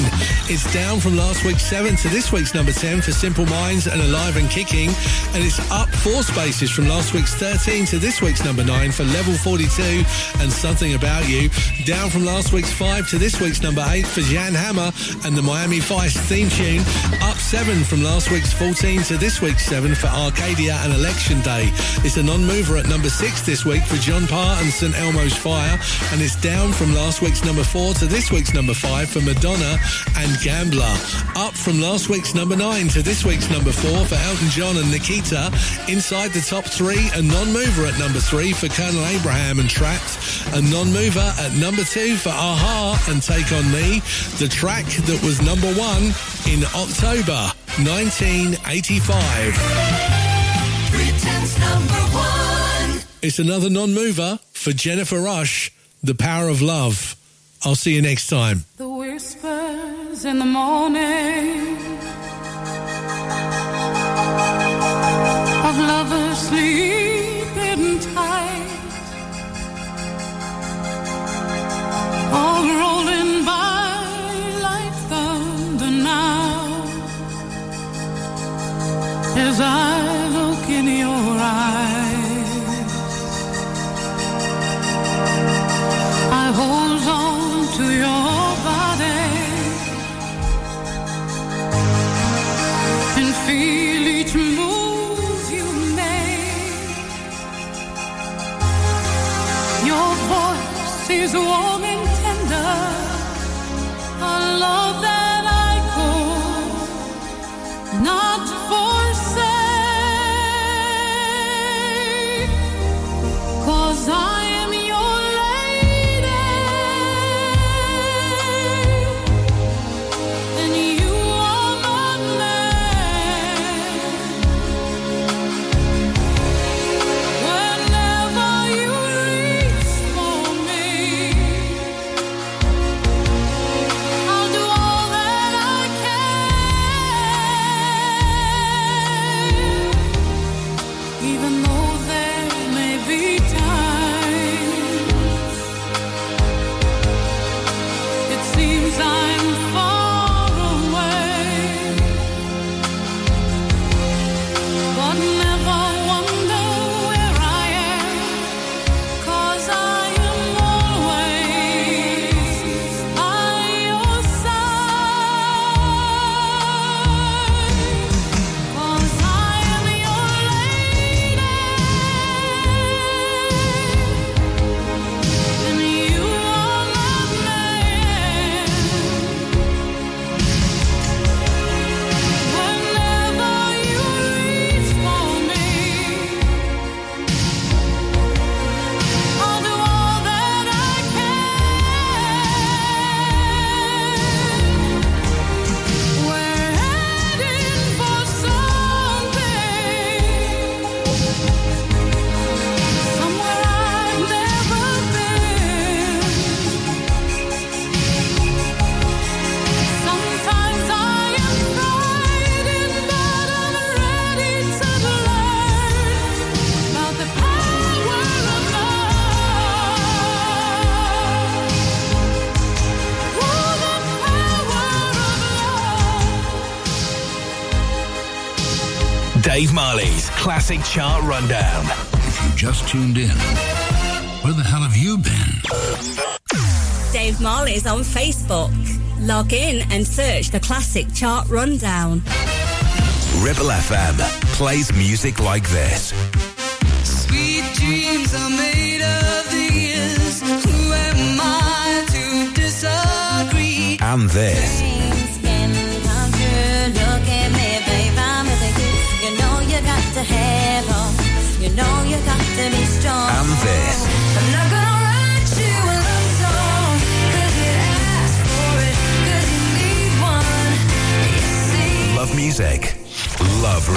It's down from last week's seven to this week's number 10 for Simple Minds and Alive and Kicking. And it's up four spaces from last week's 13 to this week's number nine for Level 42 and Something About You. Down from last week's five to this week's number eight for Jan Hammer and the Miami Vice theme tune. Up seven from last week's 14 to this week's seven for Arcadia and Election Day. It's a non-mover at number six this week for John Parr and St Elmo's Fire. And it's down from last week's number four to this week's number five for Madonna and Gambler. Up from last week's number nine to this week's number four for Elton John and Nikita. Inside the top three, a non-mover at number three for Colonel Abrams and Trapped. A non-mover at number two for a-ha and Take On Me. The track that was number one in October 1985. Britain's number one. It's another non-mover for Jennifer Rush, The Power of Love. I'll see you next time. In the morning of lovers sleeping Classic Chart Rundown. If you just tuned in, where the hell have you been? Dave Marley's on Facebook. Log in and search the Classic Chart Rundown. Ribble FM plays music like this. Sweet dreams are made of these. Who am I to disagree? And this. You know you got to be strong. And this. I'm not gonna write you a love song 'cause you asked for it, 'cause you need one. You see. Love music. Love